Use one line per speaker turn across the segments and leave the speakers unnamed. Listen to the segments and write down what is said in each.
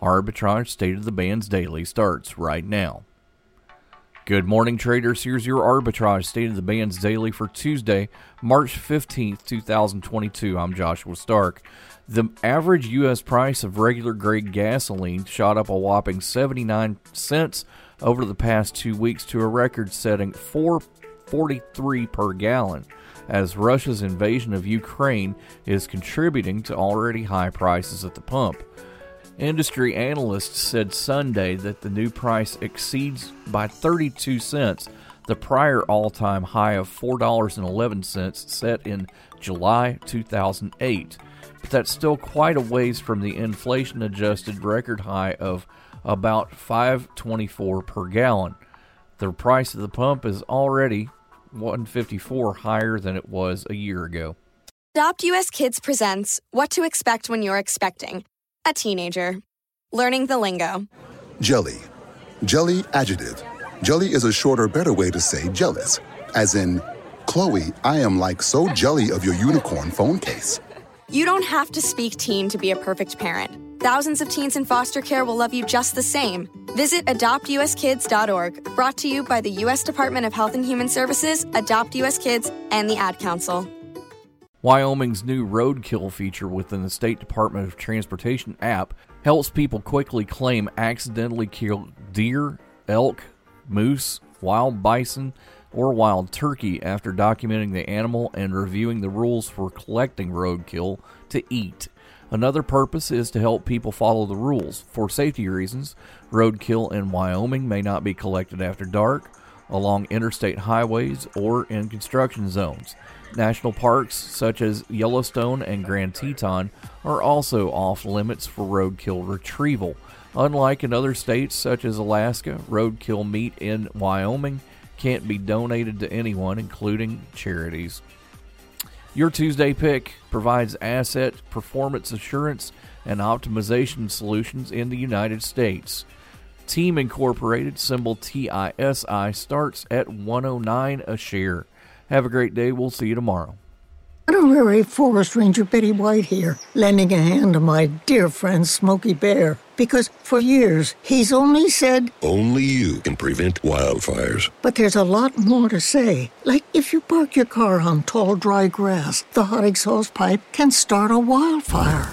Arbitrage State of the Bands Daily starts right now. Good morning, traders. Here's your Arbitrage State of the Bands Daily for Tuesday, March 15th, 2022. I'm Joshua Stark. The average U.S. price of regular grade gasoline shot up a whopping 79 cents over the past two weeks to a record setting 443 per gallon as Russia's invasion of Ukraine is contributing to already high prices at the pump. Industry analysts said Sunday that the new price exceeds by 32 cents the prior all time high of $4.11 set in July 2008. But that's still quite a ways from the inflation adjusted record high of about 5.24 per gallon. The price of the pump is already 154 higher than it was a year ago.
Adopt US Kids presents What to Expect When You're Expecting a teenager. Learning the lingo.
Jelly. Jelly adjective. Jelly is a shorter, better way to say jealous. As in, Chloe, I am like so jelly of your unicorn phone case.
You don't have to speak teen to be a perfect parent. Thousands of teens in foster care will love you just the same. Visit adoptuskids.org, brought to you by the U.S. Department of Health and Human Services, Adopt U.S. Kids, and the Ad Council.
Wyoming's new roadkill feature within the State Department of Transportation app helps people quickly claim accidentally killed deer, elk, moose, wild bison, or wild turkey after documenting the animal and reviewing the rules for collecting roadkill to eat. Another purpose is to help people follow the rules. For safety reasons, roadkill in Wyoming may not be collected after dark, along interstate highways, or in construction zones. National parks such as Yellowstone and Grand Teton are also off limits for roadkill retrieval. Unlike in other states such as Alaska, roadkill meat in Wyoming can't be donated to anyone, including charities. Your Tuesday pick provides asset performance assurance and optimization solutions in the United States. Team Incorporated, symbol TISI, starts at 109 a share. Have a great day. We'll see you tomorrow.
Honorary Forest Ranger Betty White here, lending a hand to my dear friend Smokey Bear. Because for years, he's only said,
Only you can prevent wildfires.
But there's a lot more to say. Like if you park your car on tall, dry grass, the hot exhaust pipe can start a wildfire.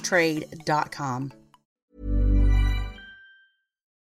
trade.com.